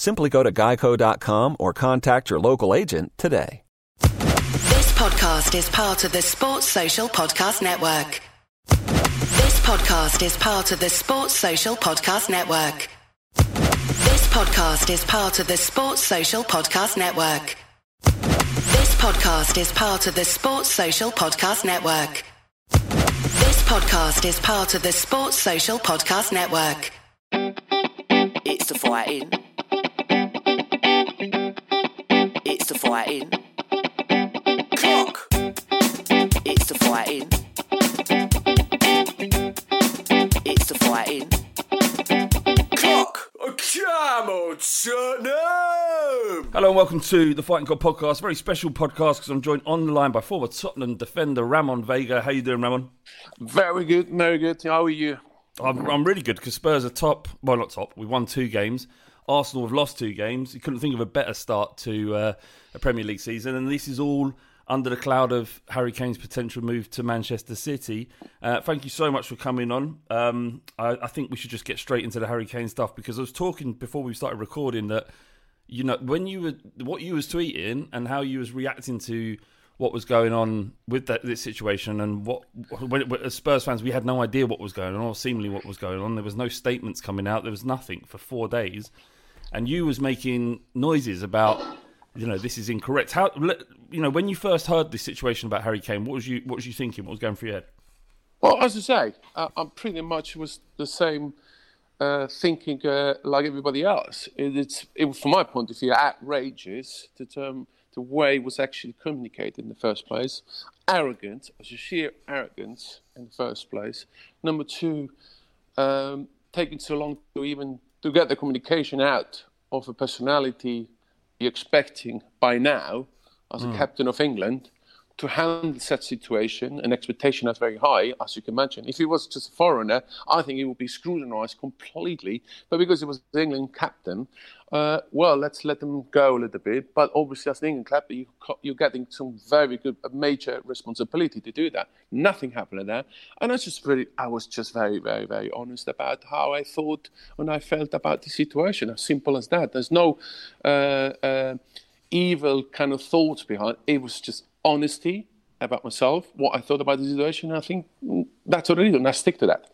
Simply go to geico.com or contact your local agent today. This podcast is part of the Sports Social Podcast Network. This podcast is part of the Sports Social Podcast Network. This podcast is part of the Sports Social Podcast Network. This podcast is part of the Sports Social Podcast Network. This podcast is part of the Sports Social Podcast Network. It's the fighting. Fighting. Clock. It's the fighting. It's the fighting. Clock. Come on, Tottenham! Hello and welcome to the Fighting God podcast. Very special podcast because I'm joined on the line by former Tottenham defender Ramon Vega. How you doing, Ramon? Very good, very good. How are you? I'm, I'm really good because Spurs are top. Well, not top. We won two games. Arsenal have lost two games. You couldn't think of a better start to uh, a Premier League season, and this is all under the cloud of Harry Kane's potential move to Manchester City. Uh, thank you so much for coming on. Um, I, I, think we should just get straight into the Harry Kane stuff because I was talking before we started recording that you know when you were what you was tweeting and how you was reacting to what was going on with that this situation and what when, as Spurs fans we had no idea what was going on or seemingly what was going on. There was no statements coming out. There was nothing for four days. And you was making noises about, you know, this is incorrect. How, you know, when you first heard this situation about Harry Kane, what was you what was you thinking? What was going through your head? Well, as I say, I'm pretty much was the same uh, thinking uh, like everybody else. It, it's, it, was from my point of view, outrageous the term, the way it was actually communicated in the first place. Arrogant, as a sheer arrogance in the first place. Number two, um, taking so long to even to get the communication out of a personality you're expecting by now as mm. a captain of England to handle such situation, an expectation that's very high, as you can imagine. If he was just a foreigner, I think he would be scrutinised completely. But because he was the England captain, uh, well, let's let him go a little bit. But obviously, as an England captain, you, are getting some very good, major responsibility to do that. Nothing happened there, and I just really, I was just very, very, very honest about how I thought and I felt about the situation. As simple as that. There's no. Uh, uh, evil kind of thoughts behind it was just honesty about myself, what I thought about the situation. I think that's what it is, and I stick to that.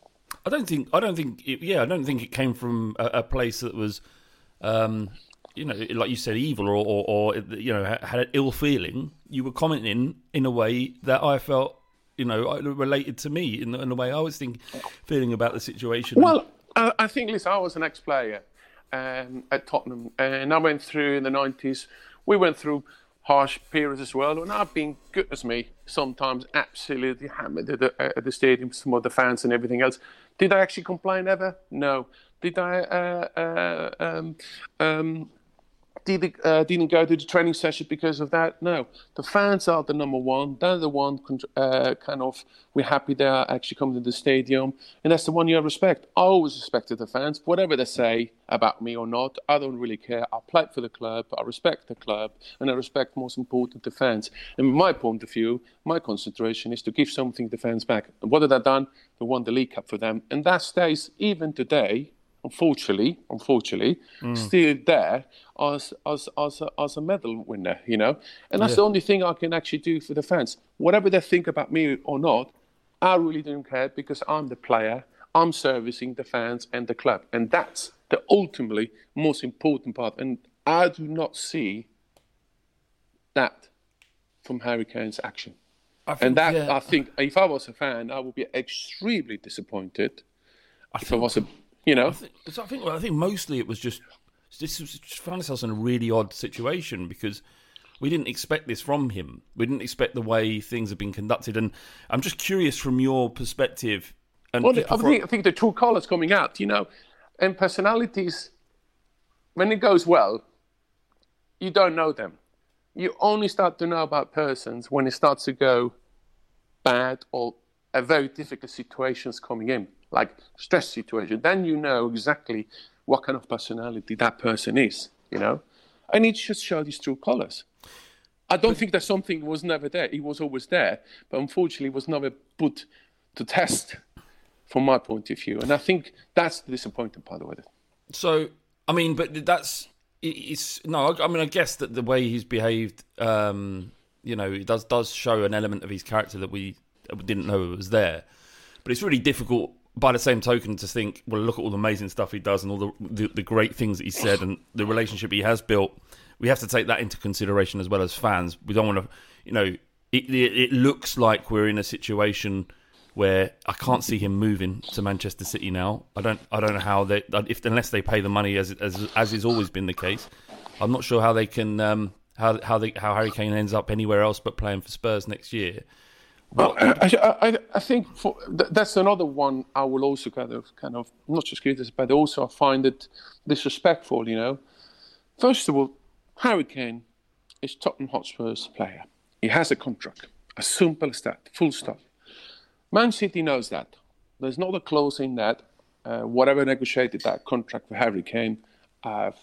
I don't think. I don't think. It, yeah, I don't think it came from a, a place that was, um, you know, like you said, evil or, or, or, you know, had an ill feeling. You were commenting in a way that I felt, you know, related to me in, in the way I was thinking, feeling about the situation. Well, I, I think, listen, I was an ex-player um, at Tottenham, and I went through in the nineties. We went through harsh periods as well. And I've been, goodness me, sometimes absolutely hammered at the, at the stadium, some of the fans and everything else. Did I actually complain ever? No. Did I uh, uh, um, um, did, uh, didn't go to the training session because of that. No, the fans are the number one. They're the one uh, kind of we're happy they're actually coming to the stadium, and that's the one you respect. I always respected the fans, whatever they say about me or not. I don't really care. I played for the club. I respect the club, and I respect most important the fans. And my point of view, my concentration is to give something the fans back. And what have I done? They won the League Cup for them, and that stays even today unfortunately, unfortunately, mm. still there as as as a, as a medal winner, you know. And that's yeah. the only thing I can actually do for the fans. Whatever they think about me or not, I really don't care because I'm the player. I'm servicing the fans and the club, and that's the ultimately most important part. And I do not see that from Harry Kane's action. Think, and that yeah. I think, if I was a fan, I would be extremely disappointed. I if I was a you know. I think, so I think, well, I think mostly it was just this was just found ourselves in a really odd situation because we didn't expect this from him. We didn't expect the way things have been conducted, and I'm just curious from your perspective. And well, I think, I think the true colours coming out, you know, and personalities. When it goes well, you don't know them. You only start to know about persons when it starts to go bad or a very difficult situations coming in like stress situation, then you know exactly what kind of personality that person is, you know? And it just showed his true colors. I don't think that something was never there. It was always there, but unfortunately, was never put to test from my point of view. And I think that's the disappointing part of it. So, I mean, but that's it's no. I mean, I guess that the way he's behaved, um, you know, it does does show an element of his character that we didn't know was there. But it's really difficult by the same token, to think, well, look at all the amazing stuff he does and all the, the, the great things that he said and the relationship he has built. We have to take that into consideration as well as fans. We don't want to, you know, it, it, it looks like we're in a situation where I can't see him moving to Manchester City now. I don't, I don't know how they, if unless they pay the money as as as has always been the case. I'm not sure how they can, um, how how they, how Harry Kane ends up anywhere else but playing for Spurs next year. Well, I, I, I, think for, that's another one I will also kind of, kind of not just criticize, but also I find it disrespectful. You know, first of all, Harry Kane is Tottenham Hotspur's player. He has a contract. As simple as that. Full stop. Man City knows that. There's not a clause in that. Uh, whatever negotiated that contract for Harry Kane, I have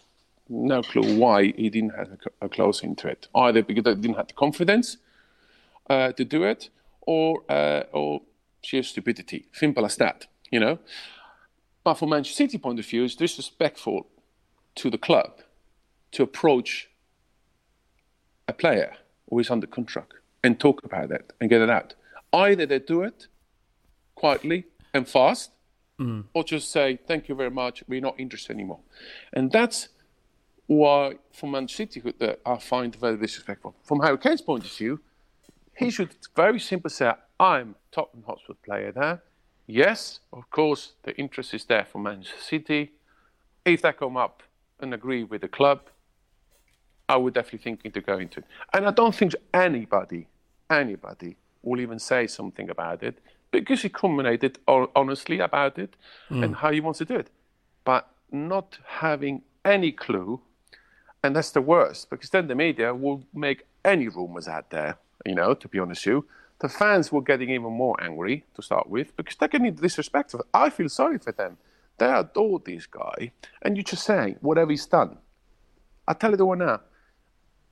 no clue why he didn't have a, a clause into it. Either because they didn't have the confidence uh, to do it, or uh, or sheer stupidity. Simple as that, you know. But from Manchester City point of view, it's disrespectful to the club to approach a player who is under contract and talk about that and get it out. Either they do it quietly and fast, mm. or just say, thank you very much, we're not interested anymore. And that's why, from Man City, that I find very disrespectful. From Harry Kane's point of view, he should very simply say, I'm Tottenham Hotspur player there. Yes, of course, the interest is there for Manchester City. If they come up and agree with the club, I would definitely think into going to it. And I don't think anybody, anybody will even say something about it because he communicated honestly about it mm. and how he wants to do it. But not having any clue, and that's the worst because then the media will make any rumours out there, you know, to be honest with you. The fans were getting even more angry to start with because they're getting disrespectful. I feel sorry for them. They adore this guy, and you're just saying whatever he's done. I tell you the one now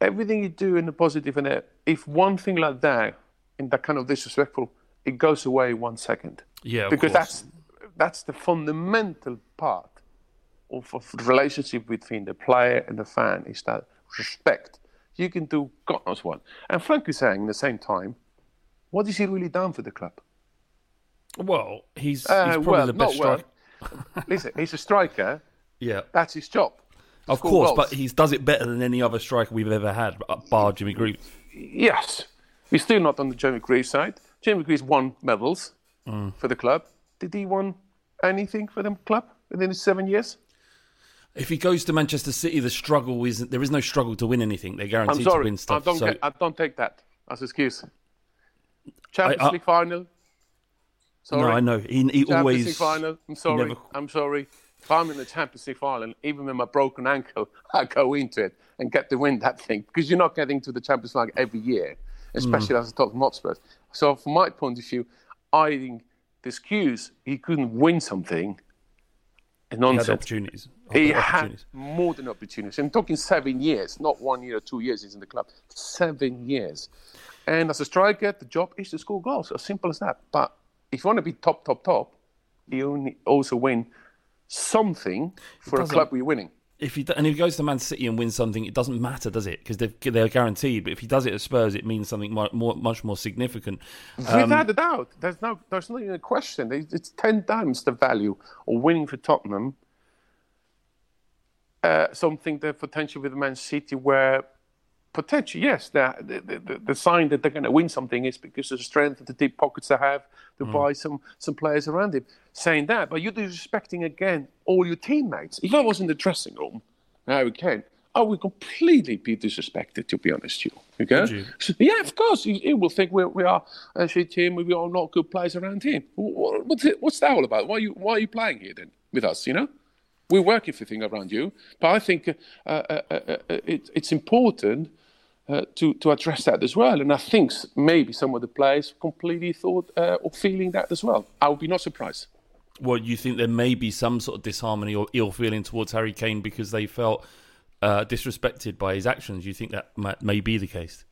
everything you do in the positive and if one thing like that in that kind of disrespectful it goes away one second yeah because course. that's that's the fundamental part of, of the relationship between the player and the fan is that respect you can do god knows what and frankly saying at the same time what has he really done for the club well he's, uh, he's probably well, the best striker well. listen he's a striker yeah that's his job of course, goals. but he does it better than any other striker we've ever had, bar Jimmy Greaves. Yes, we're still not on the Jimmy Greaves side. Jimmy Greaves won medals mm. for the club. Did he win anything for the club within the seven years? If he goes to Manchester City, the struggle isn't. there is no struggle to win anything. They're guaranteed to win stuff. I don't, so. get, I don't take that as excuse. Champions I, I, League final. Sorry. No, I know. He, he Champions always. League final. I'm sorry. Never... I'm sorry. If I'm in the Champions League final, even with my broken ankle, I go into it and get to win that thing because you're not getting to the Champions League every year, especially mm. as a top Hotspur. So, from my point of view, I think the excuse he couldn't win something is nonsense. He had opportunities. He had more than opportunities. I'm talking seven years, not one year or two years he's in the club. Seven years. And as a striker, the job is to score goals. As simple as that. But if you want to be top, top, top, you only also win something for a club we're winning. If he and if he goes to Man City and wins something, it doesn't matter, does it? Because they're guaranteed. But if he does it at Spurs, it means something more, more much more significant. Um, Without a doubt, there's no, there's not even a question. It's ten times the value of winning for Tottenham. Uh, something the potential with Man City, where potentially, yes, the, the, the, the, sign that they're going to win something is because of the strength of the deep pockets they have to mm. buy some, some players around him. Saying that, but you're disrespecting again all your teammates. If I was in the dressing room, Harry Kane, I would completely be disrespected, to be honest with you. Okay? You? So, yeah, of course. He, he will think we, we are a shit team, we are not good players around him. What, what's, it, what's that all about? Why are, you, why are you playing here then with us, you know? We're working for things around you, but I think uh, uh, uh, uh it, it's important uh, to to address that as well. And I think maybe some of the players completely thought uh, or feeling that as well. I would be not surprised. Well, you think there may be some sort of disharmony or ill feeling towards Harry Kane because they felt uh, disrespected by his actions? You think that might, may be the case?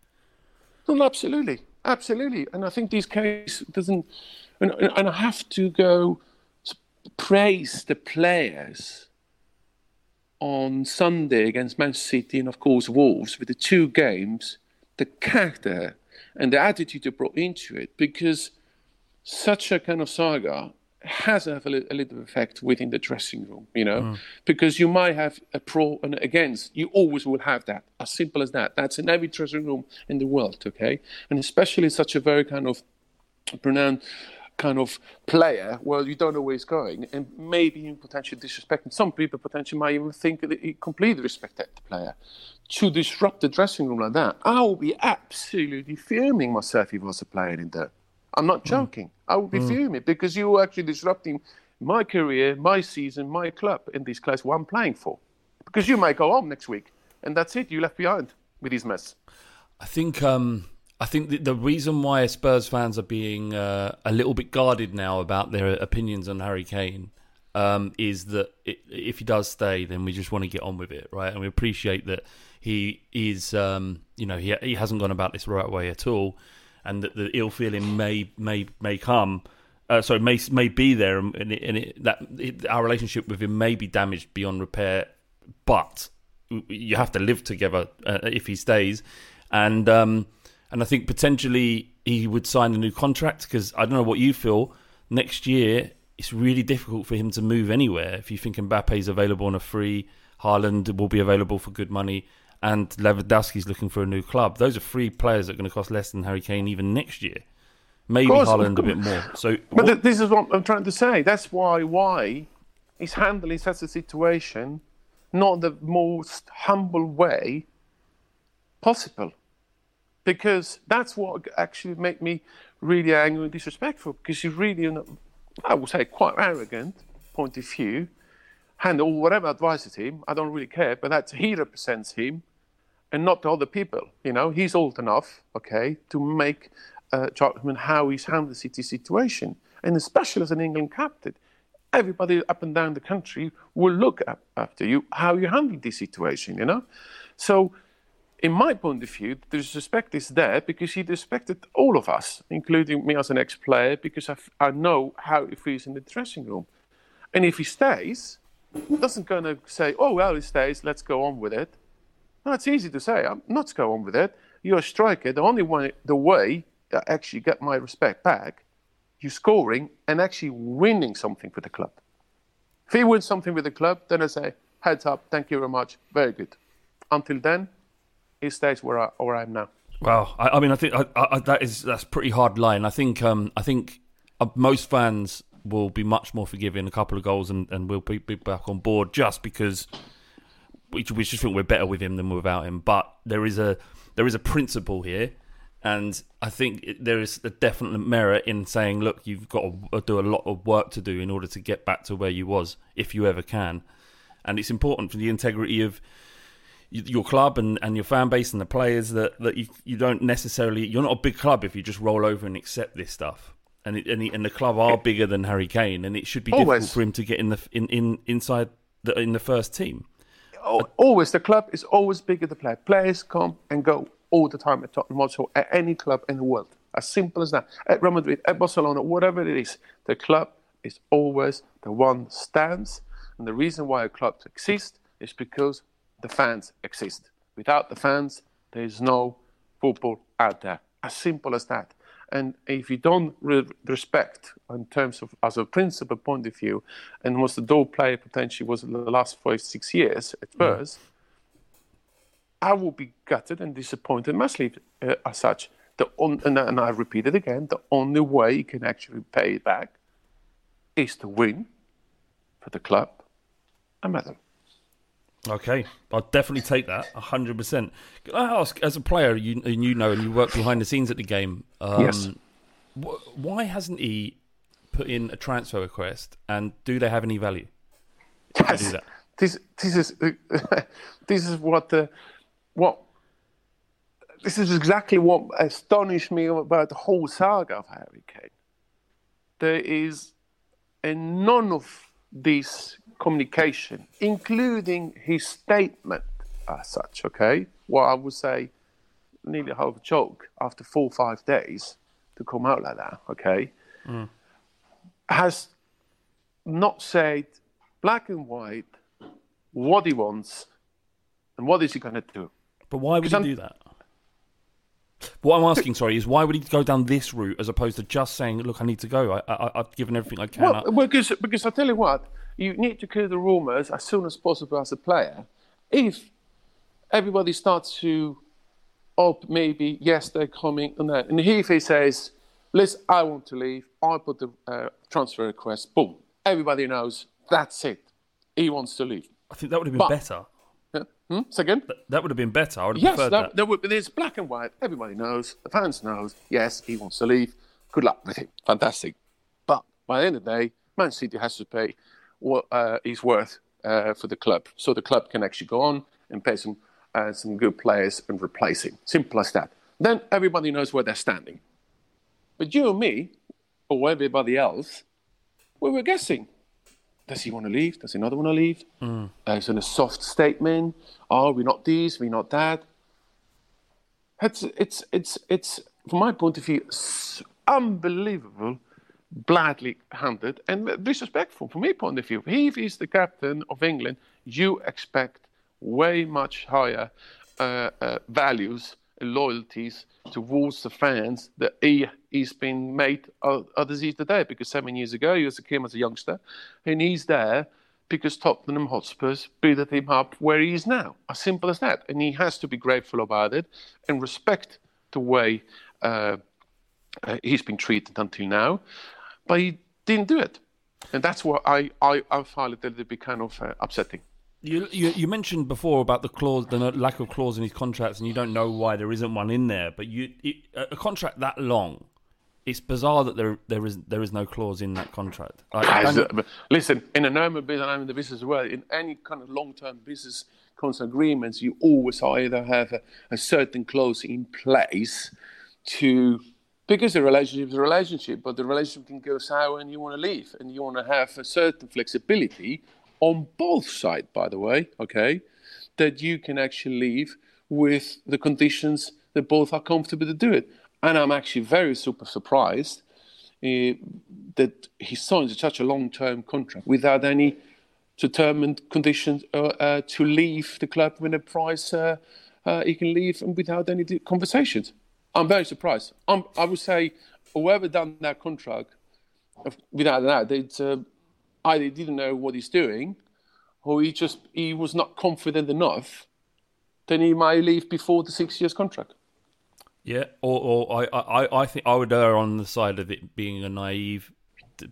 Well, absolutely, absolutely. And I think this case doesn't. And, and I have to go praise the players on Sunday against Manchester City and, of course, Wolves with the two games, the character and the attitude they brought into it, because such a kind of saga has a, a little effect within the dressing room, you know, mm. because you might have a pro and against. You always will have that. As simple as that. That's in every dressing room in the world, okay? And especially such a very kind of pronounced kind of player well you don't know where he's going and maybe even potentially disrespecting some people potentially might even think that he completely respected the player to disrupt the dressing room like that i would be absolutely fuming myself if i was a player in there i'm not hmm. joking mm. i would be mm. fuming because you were actually disrupting my career my season my club in this class i'm playing for because you might go home next week and that's it you left behind with this mess i think um I think the, reason why Spurs fans are being uh, a little bit guarded now about their opinions on Harry Kane um, is that it, if he does stay, then we just want to get on with it, right? And we appreciate that he is, um, you know, he he hasn't gone about this the right way at all, and that the ill feeling may may may come. Uh, sorry, may may be there, and, it, and it, that it, our relationship with him may be damaged beyond repair. But you have to live together uh, if he stays, and um, and I think potentially he would sign a new contract because I don't know what you feel. Next year, it's really difficult for him to move anywhere. If you think Mbappe is available on a free, Haaland will be available for good money, and Lewandowski's looking for a new club. Those are three players that are going to cost less than Harry Kane even next year. Maybe course, Haaland a bit more. So, But what- this is what I'm trying to say. That's why why he's handling such a situation not the most humble way possible. Because that's what actually made me really angry and disrespectful. Because he's really, I would say, quite arrogant point of view. And or whatever advises him, I don't really care. But that he represents him and not the other people. You know, he's old enough, okay, to make uh, judgment how he's handled the city situation, and especially as an England captain, everybody up and down the country will look after you how you handle this situation. You know, so in my point of view, the respect is there because he respected all of us, including me as an ex-player, because I, I know how he feels in the dressing room, and if he stays, he doesn't going to say, "Oh well, he stays, let's go on with it." No, it's easy to say. I'm not go on with it. You're a striker. The only way, the way to actually get my respect back, you scoring and actually winning something for the club. If he wins something with the club, then I say, heads up, thank you very much, very good. Until then, he stays where I where I am now. Well, I, I mean, I think I, I, that is that's pretty hard line. I think um, I think uh, most fans will be much more forgiving a couple of goals and, and we'll be, be back on board just because we, we just think we're better with him than without him. But there is a there is a principle here, and I think it, there is a definite merit in saying, look, you've got to do a lot of work to do in order to get back to where you was, if you ever can. And it's important for the integrity of your club and, and your fan base and the players that, that you, you don't necessarily you're not a big club if you just roll over and accept this stuff and it, and, the, and the club are bigger than Harry Kane and it should be difficult for him to get in the in, in inside the in the first team Always, the club is always bigger than the player. Players come and go all the time at Tottenham Hotspur, at any club in the world. As simple as that. At Real Madrid, at Barcelona, whatever it is, the club is always the one that stands. And the reason why a club exists is because the fans exist. Without the fans, there is no football out there. As simple as that. And if you don't re- respect, in terms of as a principal point of view, and was the door player potentially was in the last five six years at first, I will be gutted and disappointed massively uh, as such. The on, and, and I repeat it again: the only way you can actually pay it back is to win for the club a medal. Okay, I'll definitely take that hundred percent. Can I ask, as a player, you and you know, and you work behind the scenes at the game. Um, Yes. wh- why hasn't he put in a transfer request? And do they have any value? to do that? This this is this is what the what this is exactly what astonished me about the whole saga of Harry Kane. There is and none of this communication, including his statement as such, okay? What I would say nearly half a joke after four or five days to come out like that, okay? Mm. Has not said black and white what he wants and what is he going to do. But why would he I'm- do that? What I'm asking, sorry, is why would he go down this route as opposed to just saying, "Look, I need to go. I, I, I've given everything I can." Well, because, because I tell you what, you need to clear the rumours as soon as possible as a player. If everybody starts to, oh, maybe, yes, they're coming, and, that, and if he says, listen, I want to leave, I put the uh, transfer request, boom, everybody knows that's it. He wants to leave. I think that would have been but- better. Yeah. Hmm? Second? That, that would have been better. I would have Yes, preferred that, that. would, it's black and white. Everybody knows. The fans knows. Yes, he wants to leave. Good luck with him. Fantastic. But by the end of the day, Man City has to pay what uh, he's worth uh, for the club, so the club can actually go on and pay some uh, some good players and replace him. Simple as that. Then everybody knows where they're standing. But you and me, or everybody else, we were guessing. Does he want to leave? Does he not want to leave? Uh, it's in a soft statement. Oh, we're not this, we're not that. It's it's it's it's from my point of view, unbelievable, badly handled and disrespectful from my point of view. If he's the captain of England, you expect way much higher uh, uh, values and loyalties towards the fans that he he's been made uh, others is today. Because seven years ago he was a came as a youngster, and he's there because Tottenham Hotspurs booted him up where he is now. As simple as that. And he has to be grateful about it and respect the way uh, uh, he's been treated until now. But he didn't do it. And that's what I, I, I find it a little bit kind of uh, upsetting. You, you you mentioned before about the clause, the lack of clause in his contracts, and you don't know why there isn't one in there. But you, it, a contract that long, it's bizarre that there there is there is no clause in that contract. Like, uh, listen, in a normal business, I'm in the business as well. In any kind of long-term business contract agreements, you always either have a, a certain clause in place to because the relationship is a relationship, but the relationship can go sour and you want to leave, and you want to have a certain flexibility on both sides. By the way, okay, that you can actually leave with the conditions that both are comfortable to do it. And I'm actually very super surprised uh, that he signed such a long-term contract without any determined conditions uh, uh, to leave the club when the price uh, uh, he can leave and without any conversations. I'm very surprised. I'm, I would say whoever done that contract, without that, it's uh, either didn't know what he's doing, or he just he was not confident enough. Then he might leave before the six years contract. Yeah, or, or I, I, I think I would err on the side of it being a naive,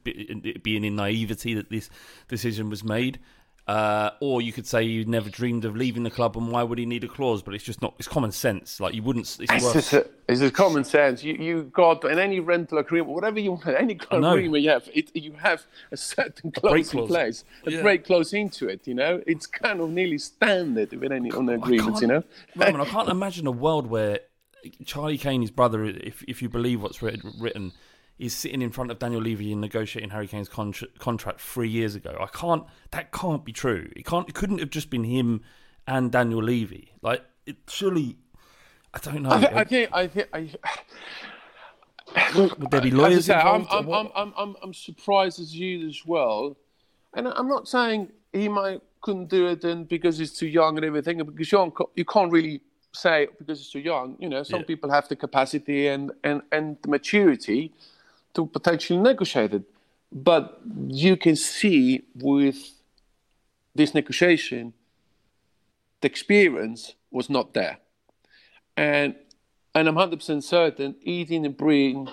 being in naivety that this decision was made. Uh, or you could say you never dreamed of leaving the club, and why would he need a clause? But it's just not. It's common sense. Like you wouldn't. It's It's worth, just a, it's a common sense. You you got in any rental agreement, whatever you want, any kind of agreement you have, it, you have a certain clause break in clause. place, a Yeah. break clause into it. You know, it's kind of nearly standard with any on the agreements. You know, Ramon, I can't imagine a world where Charlie Kane, his brother, if if you believe what's writ- written, is sitting in front of Daniel Levy and negotiating Harry Kane's contr contract three years ago. I can't. That can't be true. It can't. It couldn't have just been him and Daniel Levy. Like it surely. I don't know. I, I think I think I. Would there be lawyers say, I'm, involved? I'm, I'm, I'm, I'm, I'm surprised as you as well. And I'm not saying he might couldn't do it and because he's too young and everything, because you can't, you can't really say because he's too young. You know, some Yeah. people have the capacity and, and, and the maturity to potentially negotiate it. But you can see with this negotiation, the experience was not there. And and I'm 100% certain he didn't bring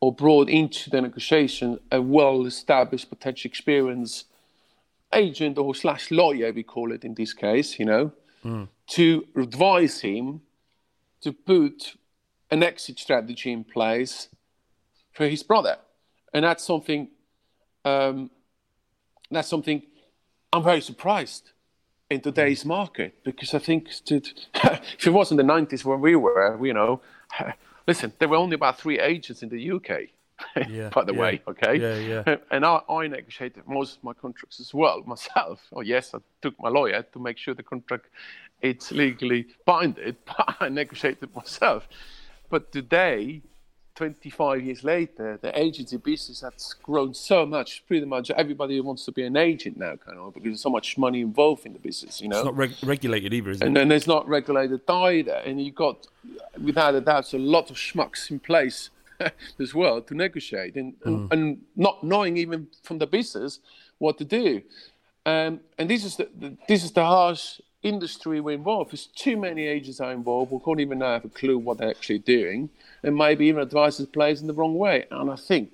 or brought into the negotiation a well-established potential experience agent or slash lawyer, we call it in this case, you know, mm. to advise him to put an exit strategy in place for his brother. And that's something, um, that's something I'm very surprised in today's market because I think that if it was in the 90s when we were, you know, listen, there were only about three agents in the UK. Yeah, by the yeah. way, okay. Yeah, yeah. And I, I negotiated most of my contracts as well myself. Oh yes, I took my lawyer to make sure the contract it's legally binded, but I negotiated myself. But today, 25 years later, the agency business has grown so much. Pretty much everybody wants to be an agent now, kind of, because there's so much money involved in the business, you know. It's not reg- regulated either, is it? and then it's not regulated either. And you've got, without a doubt, a lot of schmucks in place as well to negotiate, and, and, and not knowing even from the business what to do. Um, and this is the, the this is the harsh industry we're involved. There's too many agents are involved We can't even now have a clue what they're actually doing, and maybe even advises players in the wrong way. And I think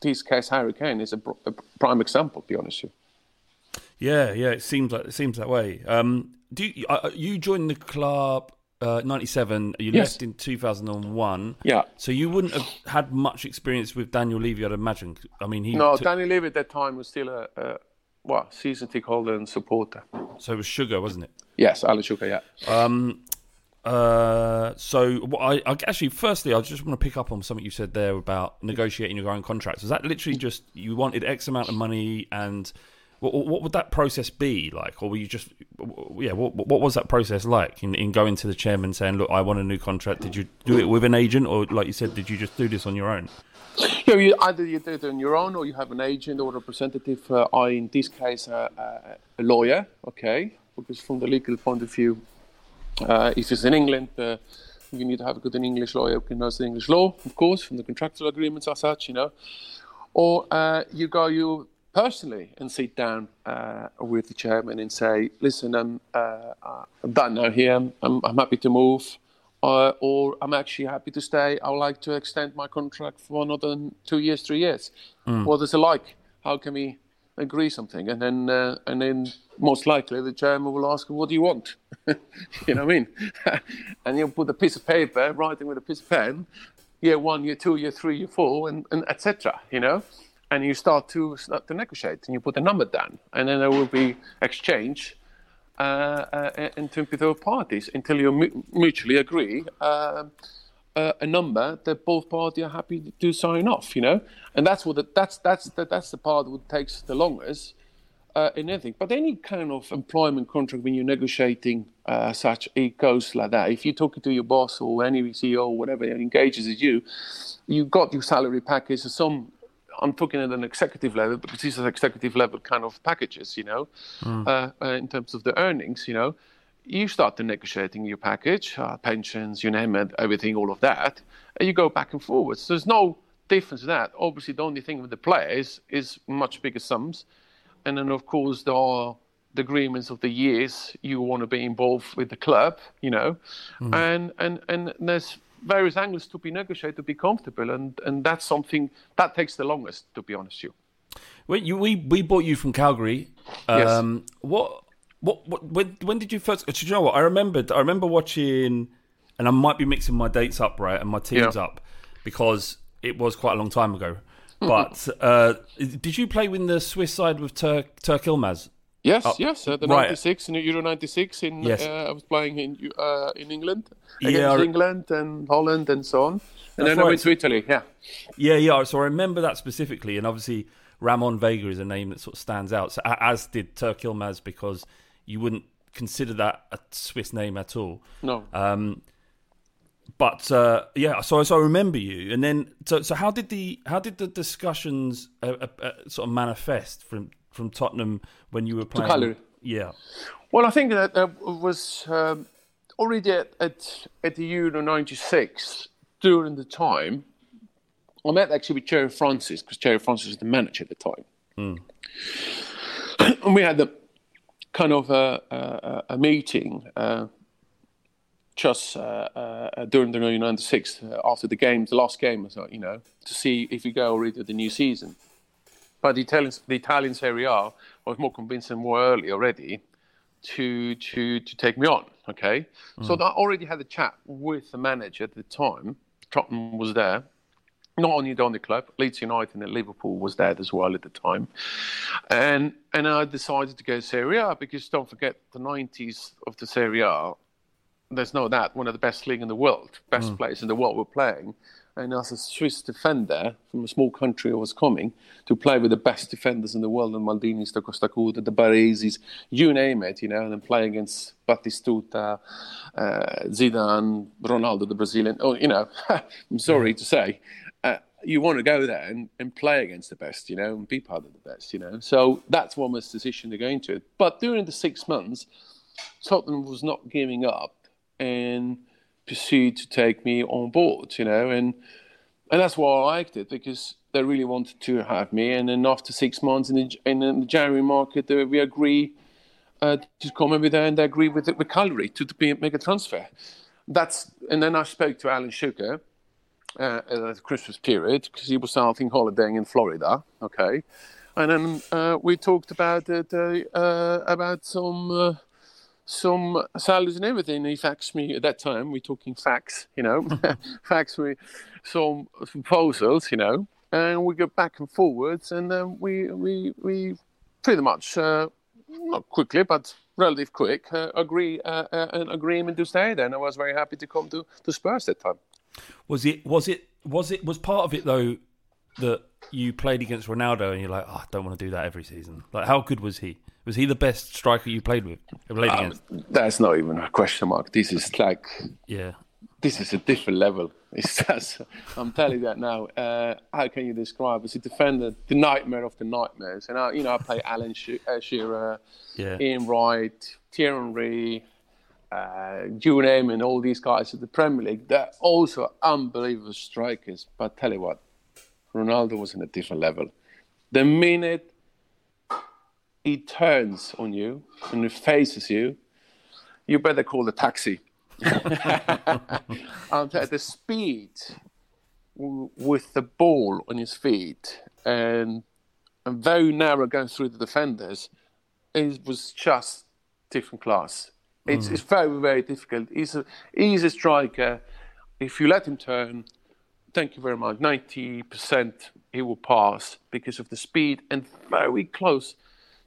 this case, Harry Kane, is a, a prime example. To be honest with you. Yeah, yeah. It seems like it seems that way. Um, do you, uh, you joined the club uh, '97? You Yes. left in 2001. Yeah. So you wouldn't have had much experience with Daniel Levy, I'd imagine. I mean, he No, took- Danny Levy at that time was still a, a well, season ticket holder and supporter. so it was Sugar, wasn't it? Yes, Alan Sugar, yeah. Um, uh, so I, I actually, firstly, I just want to pick up on something you said there about negotiating your own contracts. Was that literally just you wanted X amount of money, and what, what would that process be like, or were you just, yeah, what, what was that process like in, in going to the chairman saying, "Look, I want a new contract"? Did you do it with an agent, or like you said, did you just do this on your own? Yeah, you, either you do it on your own or you have an agent or representative. Uh, I, in this case, uh, uh, a lawyer, okay? Because from the legal point of view, uh, if it's in England, uh, you need to have a good English lawyer who knows the English law, of course, from the contractual agreements as such, you know. Or uh, you go, you personally and sit down uh, with the chairman and say, listen, I'm, uh, I'm done now here. I'm, I'm happy to move. Uh, or I'm actually happy to stay. I would like to extend my contract for another two years, three years. What is it like? How can we agree something? And then, uh, and then most likely the chairman will ask, "What do you want?" you know what I mean? and you'll put a piece of paper, writing with a piece of pen, year one, year two, year three, year four, and, and etc. You know, and you start to start to negotiate, and you put a number down, and then there will be exchange uh, uh, in both parties until you mu- mutually agree uh, uh, a number that both parties are happy to sign off. You know, and that's what the, that's that's the, that's the part that takes the longest. Uh, in anything, but any kind of employment contract when you're negotiating uh, such, it goes like that. If you're talking to your boss or any CEO or whatever engages with you, you've got your salary package. So some I'm talking at an executive level because these are executive level kind of packages, you know, uh, uh, in terms of the earnings, you know. You start to negotiating your package, uh, pensions, you name it, everything, all of that, and you go back and forwards. There's no difference in that. Obviously, the only thing with the players is much bigger sums, and then of course there are the agreements of the years you want to be involved with the club, you know, and and and there's various angles to be negotiated to be comfortable, and and that's something that takes the longest, to be honest. with You. Well, you, we we bought you from Cagliari. Yes. Um, What what what when when did you first? Do you know what I remembered? I remember watching, and I might be mixing my dates up right and my teams Yeah. up because it was quite a long time ago. But uh, did you play with the Swiss side with Turk Türkyilmaz? Yes, yes, uh, the right. '96 in Euro '96. In Yes. uh, I was playing in uh, in England against I- England and Holland and so on, and That's then I went to Italy. Yeah, Yeah, yeah. So I remember that specifically, and obviously Ramon Vega is a name that sort of stands out. So as did Türkyilmaz because you wouldn't consider that a Swiss name at all. no, Um, but uh, yeah, so so I remember you, and then so so how did the how did the discussions uh, uh, uh, sort of manifest from from Tottenham when you were playing? Cagliari. Yeah, Well, I think that uh, was um, already at, at, at the Euro 96 during the time. I met actually with Gerry Francis because Gerry Francis was the manager at the time. and we had a kind of a, a, a meeting uh, just uh, uh, during the Euro 96 uh, after the game, the last game, so, you know, to see if we go already to the new season. But the Italians, the Italian Serie A was more convincing more early already to to to take me on. Okay, so mm. I already had a chat with the manager at the time. Tottenham was there, not only the club, Leeds United and Liverpool was there as well at the time, and and I decided to go Serie A because don't forget the 90s of the Serie A. There's no doubt one of the best league in the world, best mm. players in the world we were playing. And as a Swiss defender from a small country, I was coming to play with the best defenders in the world, the Maldinis, the Costacurta, the Baresis, you name it, you know, and then play against Batistuta, uh, Zidane, Ronaldo, the Brazilian. Oh, you know, I'm sorry to say, uh, you want to go there and, and play against the best, you know, and be part of the best, you know. So that's one decision to go into it. But during the six months, Tottenham was not giving up and pursued to take me on board, you know, and and that's why I liked it because they really wanted to have me. And then after six months in the, in the January market, uh, we agree uh, to come over there and they agree with with Cagliari to, to be, make a transfer. That's and then I spoke to Alan Sugar uh, at the Christmas period because he was I think holidaying in Florida. Okay, and then uh, we talked about it, uh, uh, about some. Uh, some salaries and everything. He faxed me at that time. We're talking fax, you know, faxed me some proposals, you know, and we go back and forwards, and then we we we pretty much uh, not quickly, but relative quick, uh, agree uh, uh, an agreement to stay there. And I was very happy to come to, to Spurs that time. was it was it was it was part of it though that you played against Ronaldo and you're like, oh, I don't want to do that every season. Like, how good was he? Was he the best striker you played with? Played against? That's not even a question mark. This is like Yeah. this is a different level. It's just, I'm telling you that now. Uh, how can you describe? As a defender, the nightmare of the nightmares. And I, you know, I play Alan She- uh, Shearer, Yeah. Ian Wright, Thierry Henry, uh, you name it, all these guys at the Premier League. They're also unbelievable strikers. But tell you what, Ronaldo was in a different level. The minute he turns on you and he faces you, you better call the taxi. and the speed with the ball on his feet and, and very narrow going through the defenders, it was just different class. It's, hmm. it's very, very difficult. He's a, he's a striker. If you let him turn, thank you very much. 90% he will pass because of the speed and very close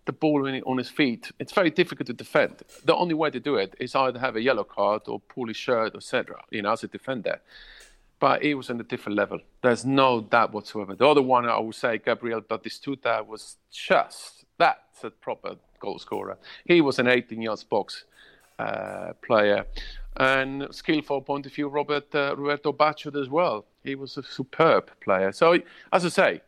the ball on his feet. It's very difficult to defend. The only way to do it is either have a yellow card or pull his shirt, etc. You know, as a defender. But he was on a different level. There's no doubt whatsoever. The other one, I would say, Gabriel Batistuta was just that's a proper goal scorer. He was an 18 yards box uh, player. And skillful point of view, Robert uh, Roberto Baggio as well. He was a superb player. So, as I say,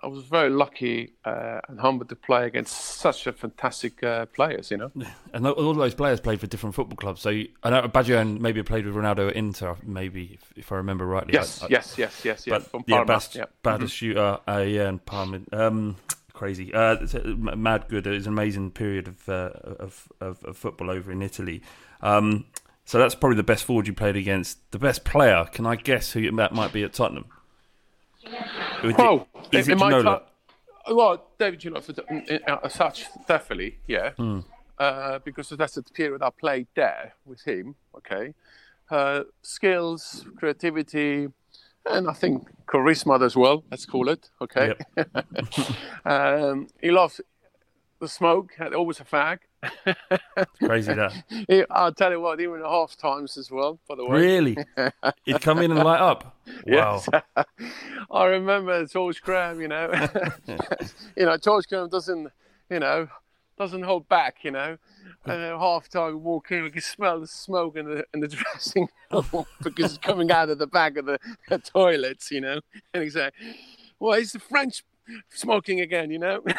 I was very lucky uh, and humbled to play against such a fantastic uh, players. You know, And all those players played for different football clubs. So you- I know Baggio and maybe played with Ronaldo at Inter, maybe if, if I remember rightly. yes, I- I- yes, yes, yes, yes. But From yeah. Bast, yeah. Bad shooter, uh, yeah, and Parma. Um, crazy, uh, m- mad good. It was an amazing period of, uh, of, of of football over in Italy. Um, so that's probably the best forward you played against. The best player, can I guess who that might be at Tottenham? Oh, it- is it my Ginola? well, David Ginola, for in- in- as such, definitely, yeah, Hmm. uh, because that's the period I played there with him. Okay, uh, skills, creativity, and I think charisma as well. Let's call it. Okay, um, he loves the smoke. Had always a fag. Crazy that. I'll tell you what, even at half times as well. By the way, Really? He'd come in and light up. Wow. Yes. I remember George Graham, you know. you know, George Graham doesn't, you know, doesn't hold back, you know. And at half time, walk in, we can smell the smoke in the, in the dressing room because it's coming out of the back of the, the toilets, you know. And he's like, well, it's the French smoking again, you know.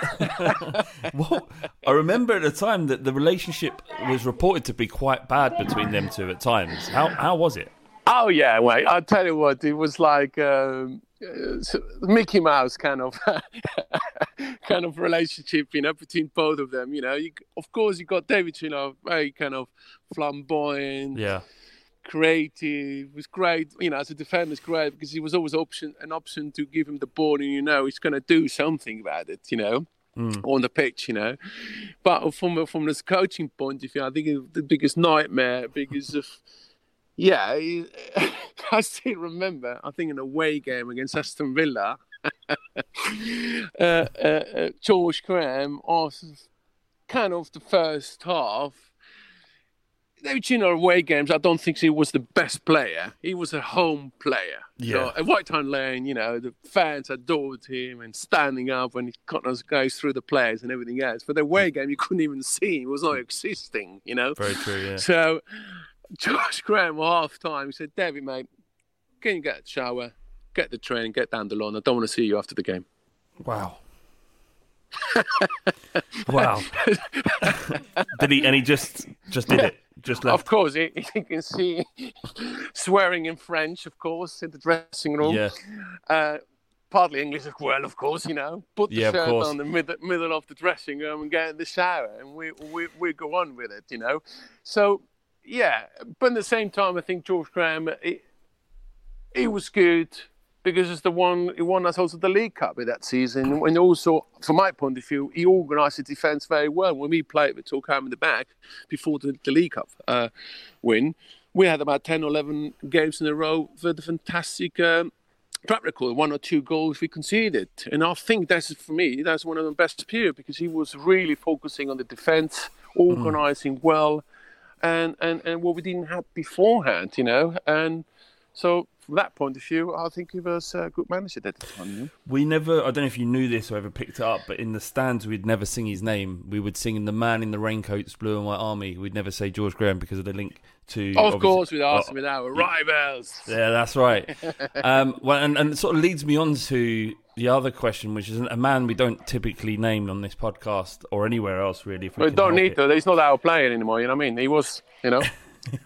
Well, I remember at the time that the relationship was reported to be quite bad between them two at times. How how was it? Oh yeah, wait. I'll tell you what. It was like um, Mickey Mouse kind of kind of relationship, you know, between both of them. You know, you, of course you got David, you know, very kind of flamboyant, Yeah. Creative. Was great, you know, as a defender, it's great because he was always option an option to give him the ball, and you know he's going to do something about it. You know. On the pitch, you know, but from from this coaching point of view, I think the biggest nightmare because of yeah, he- I still remember. I think an away game against Aston Villa, uh, uh, uh, George Graham, after kind of the first half. David you know, away games, I don't think he was the best player. He was a home player. Yeah. So at White Hart Lane, you know, the fans adored him and standing up when he goes through the players and everything else. But the away mm. game, you couldn't even see him. He was not mm. existing, you know. Very true, yeah. So George Graham, half time, he said, David, mate, can you get a shower, get the train, get down the lawn? I don't want to see you after the game. Wow. wow. did he? And he just just did it. Just Of course, he, he can see swearing in French, of course, in the dressing room. Yeah. Uh, partly English as well, of course, you know. Put the Yeah, shirt on the middle, middle of the dressing room and get in the shower, and we, we, we go on with it, you know. So, yeah, but at the same time, I think George Graham, he, he was good because it's the one he won us also the League Cup with that season. And also, from my point of view, he organised the defence very well. When we played with Torkham in the back before the, the League Cup uh, win, we had about 10 or 11 games in a row with a fantastic um, track record, one or two goals we conceded. And I think that's, for me, that's one of the best period because he was really focusing on the defence, organising well, and, and, and what we didn't have beforehand, you know. And so, from that point of view, I think he was a good manager at the time. We never. I don't know if you knew this or ever picked it up, but in the stands we'd never sing his name. We would sing "The Man in the Raincoats, Blue and White Army." We'd never say George Graham because of the link to. Of course, with us, Oh, with our rivals. Yeah, that's right. um, well, and, and it sort of leads me on to the other question, which is a man we don't typically name on this podcast or anywhere else, really. We We don't need it. to. He's not our player anymore. You know what I mean? He was, you know.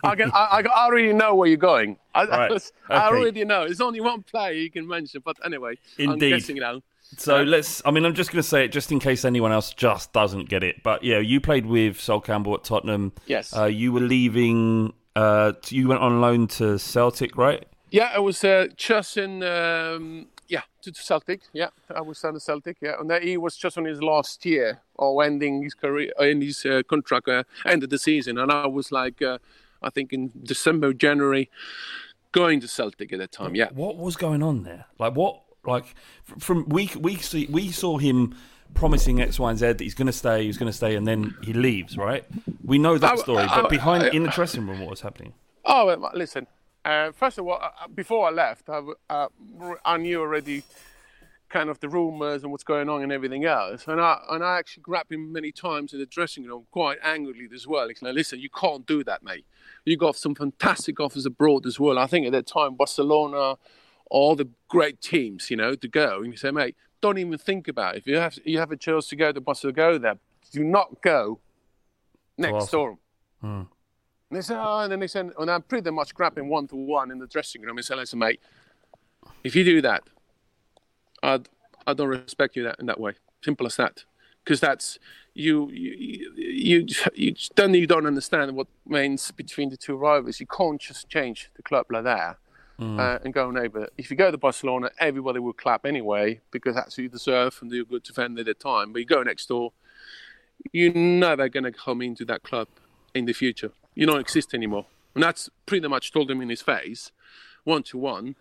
I can. I, I, I already know where you're going. I, Right, I okay. already know. There's only one player you can mention, but anyway, I'm Indeed. guessing you know. So let's. I mean, I'm just going to say it just in case anyone else just doesn't get it. But yeah, you played with Sol Campbell at Tottenham. Yes. Uh, you were leaving. Uh, you went on loan to Celtic, right? Yeah, I was uh, just in. Um, yeah, to to Celtic. Yeah, I was on the Celtic. Yeah, and he was just on his last year or ending his career, in his uh, contract, uh, ended the season, and I was like, uh, I think in December, January, going to Celtic at that time. Yeah. What was going on there? Like what? Like from we we see we saw him promising X, Y, and Z that he's going to stay, he's going to stay, and then he leaves. Right? We know that I- story, I- but behind I- in the dressing room, what was happening? Oh, listen. Uh, first of all, uh, before I left, I, uh, I knew already kind of the rumours and what's going on and everything else. And I and I actually grabbed him many times in the dressing room, quite angrily as well. Like, listen, you can't do that, mate. You got some fantastic offers abroad as well. I think at that time, Barcelona, all the great teams, you know, to go. And you say, mate, don't even think about it. If you have you have a chance to go to Barcelona, go there. Do not go next Arsenal. door. Hmm. And they said, oh, and then they said, and I'm pretty much grabbing one to one in the dressing room and said, listen, mate, if you do that, I I don't respect you that in that way. Simple as that. Because that's you you you you don't you don't understand what means between the two rivals. You can't just change the club like that. Uh, and go neighbour. If you go to Barcelona, everybody will clap anyway because that's who you deserve and you're a good defender at the time. But you go next door, you know they're going to come into that club in the future. You don't exist anymore. And that's pretty much told him in his face, one to one.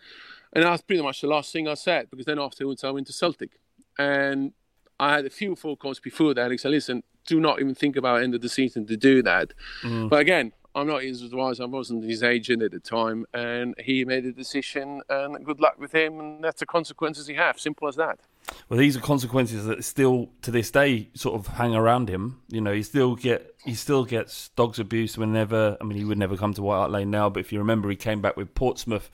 And that's pretty much the last thing I said because then afterwards I went to Celtic. And I had a few phone calls before that. I said, listen, do not even think about end of the season to do that. Mm-hmm. But again, I'm not his advisor. I wasn't his agent at the time. And he made a decision and good luck with him. And that's the consequences he have. Simple as that. Well, these are consequences that still to this day sort of hang around him. You know, he still get he still gets dogs abuse whenever. I mean, he would never come to White Hart Lane now, but if you remember, he came back with Portsmouth,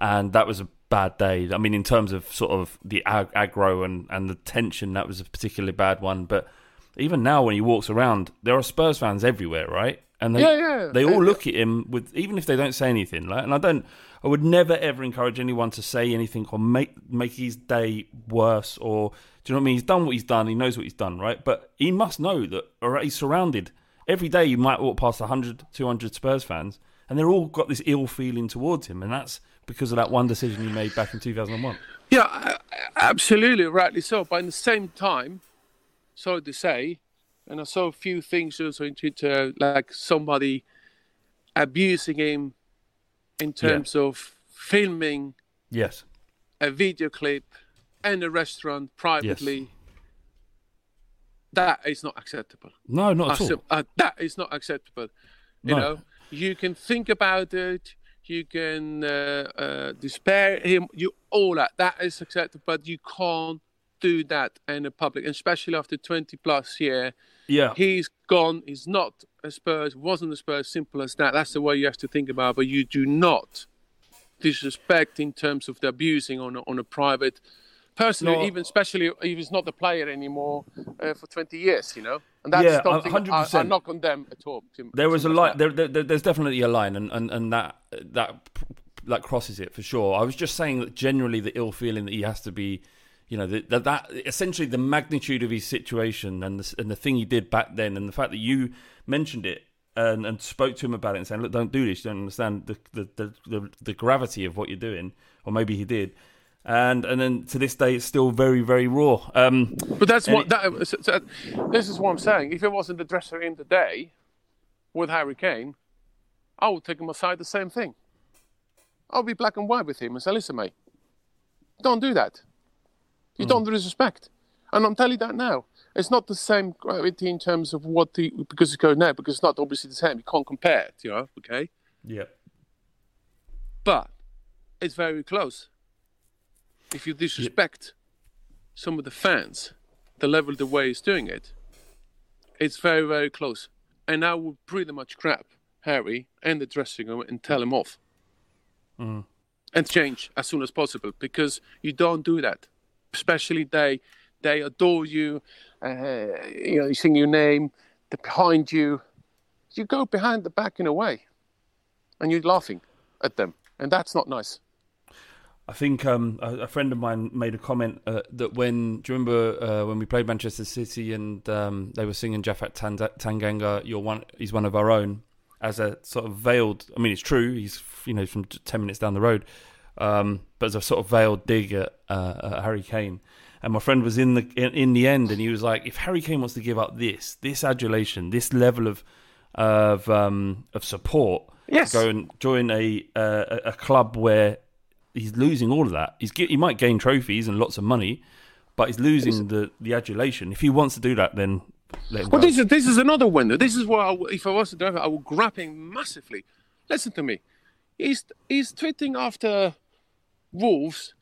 and that was a bad day. I mean, in terms of sort of the ag- aggro and and the tension, that was a particularly bad one. But even now, when he walks around, there are Spurs fans everywhere, right? And they Yeah, yeah. they all look at him with even if they don't say anything. Like, and I don't. I would never ever encourage anyone to say anything or make make his day worse. Or do you know what I mean? He's done what he's done. He knows what he's done, right? But he must know that. Right, he's surrounded every day. You might walk past 100, 200 Spurs fans, and they're all got this ill feeling towards him, and that's because of that one decision you made back in two thousand and one. Yeah, absolutely, rightly so. But in the same time, sorry to say, and I saw a few things also in Twitter, like somebody abusing him in terms of filming Yes. a video clip in a restaurant privately. Yes. That is not acceptable. No, not I at all. sim- uh, that is not acceptable. You No. know, you can think about it. You can uh, uh, despair him. You all that. That is acceptable, but you can't do that in the public, and especially after 20 plus year. Yeah. He's gone. He's not a Spurs. Wasn't a Spurs. Simple as that. That's the way you have to think about. it. But you do not disrespect in terms of the abusing on a, on a private. Personally, No. even especially if he's not a player anymore uh, for 20 years, you know, and that's Yeah, something I, I 100%. knock on them at all. There was a line. There, there, there's definitely a line, and, and, and that that that crosses it for sure. I was just saying that generally the ill feeling that he has to be, you know, that that, essentially the magnitude of his situation and the, and the thing he did back then, and the fact that you mentioned it and, and spoke to him about it and saying, look, don't do this. You don't understand the the, the, the the gravity of what you're doing, or maybe he did. And and then to this day, it's still very very raw. Um, But that's what it- that. So, so this is what I'm saying. If it wasn't the dresser in today with Harry Kane, I would take him aside the same thing. I'll be black and white with him and say, "Listen, mate, don't do that. You don't hmm. disrespect." And I'm telling you that now. It's not the same gravity in terms of what the because it's going now because it's not obviously the same. You can't compare it, you know. Okay, yeah. but it's very close. If you disrespect some of the fans, the level, the way he's doing it, it's very, very close. And I would pretty much grab Harry and the dressing room and tell him off. And change as soon as possible because you don't do that. Especially they they adore you, uh, you know, you sing your name, they're behind you. You go behind the back in a way and you're laughing at them. And that's not nice. I think um, a, a friend of mine made a comment uh, that when do you remember uh, when we played Manchester City and um, they were singing Japhet Tanganga, "You're one, he's one of our own," as a sort of veiled. I mean, it's true. He's you know from ten minutes down the road, um, but as a sort of veiled dig at, uh, at Harry Kane. And my friend was in the in, in, the end, and he was like, "If Harry Kane wants to give up this, this adulation, this level of of um, of support, yes. go and join a, uh, a club where he's losing all of that. He's he might gain trophies and lots of money, but he's losing the the adulation. If he wants to do that, then well, go. this is this is another window. This is where I, if I was a driver, I would grab him massively. Listen to me. He's he's tweeting after Wolves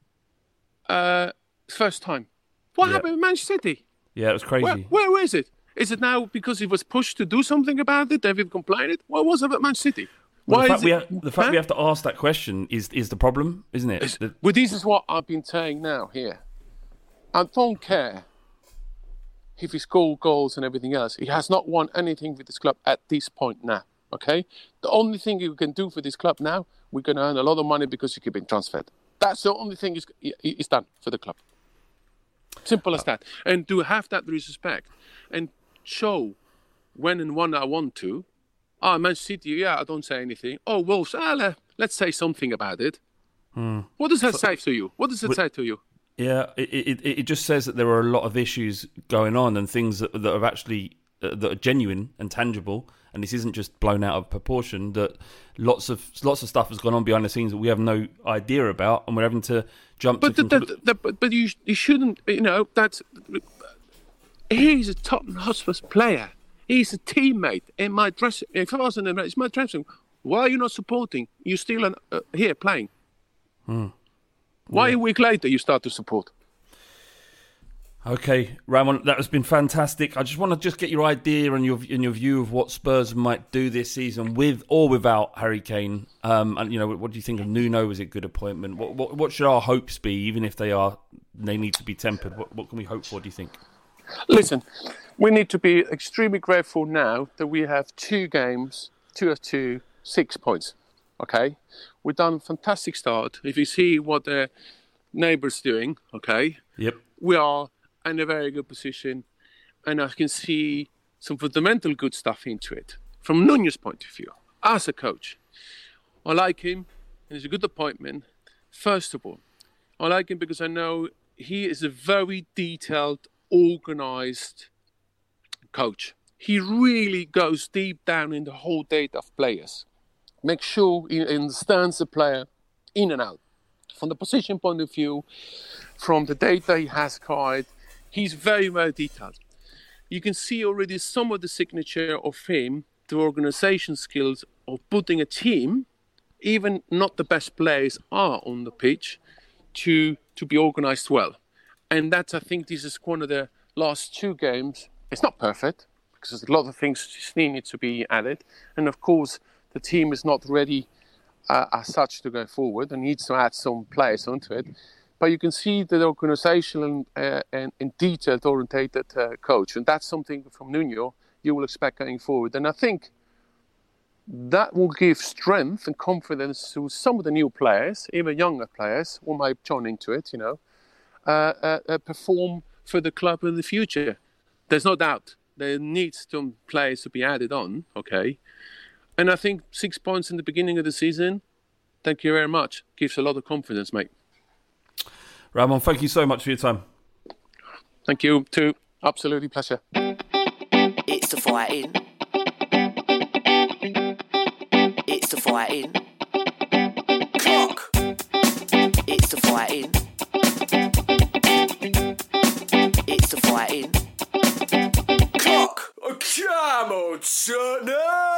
uh, first time. What Yeah. happened with Manchester City? yeah, it was crazy. Where, where is it? Is it now because he was pushed to do something about it? You complained? What was it about Manchester City? Well, Why the fact, is we have, the fact we have to ask that question is is the problem, isn't it? Well, this is what I've been saying now here. I don't care if he scored goals and everything else. He has not won anything with this club at this point now. Okay? The only thing you can do for this club now, we're going to earn a lot of money because you keep being transferred. That's the only thing is is done for the club. Simple as that. And to have that respect and show when and when I want to. Ah, Man City, yeah, I don't say anything. Oh, Wolves, ah, let's say something about it. What does that say to you? What does it say to you? Yeah, it, it it just says that there are a lot of issues going on and things that, that are actually uh, that are genuine and tangible, and this isn't just blown out of proportion. That lots of lots of stuff has gone on behind the scenes that we have no idea about, and we're having to jump But to. the, the, conclu- the, but, but you you shouldn't. You know that's he's a Tottenham Hotspur's player. He's a teammate in my dressing. If I was in the it's my dressing. room. Why are you not supporting? You're still an, uh, here playing. Why a week later you start to support? Okay, Ramon, that has been fantastic. I just want to just get your idea and your and your view of what Spurs might do this season with or without Harry Kane. Um, and you know, what do you think of Nuno? Was it a good appointment? What, what what should our hopes be, even if they are they need to be tempered? What what can we hope for? Do you think? Listen, we need to be extremely grateful now that we have two games, two of two, six points. Okay, we've done a fantastic start. If you see what the neighbours doing, okay, Yep. we are in a very good position, and I can see some fundamental good stuff into it from Nuno's point of view as a coach. I like him, and it's a good appointment. First of all, I like him because I know he is a very detailed, organized coach. He really goes deep down in the whole data of players. Make sure he understands the player in and out. From the position point of view, from the data he has acquired, he's very, very detailed. You can see already some of the signature of him, the organization skills of putting a team, even not the best players are on the pitch, to to be organized well. And that's I think this is one of the last two games. It's not perfect because there's a lot of things still need to be added, and of course the team is not ready uh, as such to go forward and needs to add some players onto it. But you can see the organizational uh, and, and detailed orientated uh, coach, and that's something from Nuno you will expect going forward. And I think that will give strength and confidence to some of the new players, even younger players who might join into it, you know, uh, uh, uh, perform for the club in the future. There's no doubt there needs some players to be added on, okay? And I think six points in the beginning of the season, thank you very much, gives a lot of confidence, mate. Ramon, thank you so much for your time. Thank you too. Absolutely pleasure. It's the fighting. It's the fighting. Clock. It's the fighting. It's the fighting. Clock. Oh, come on, Tottenham.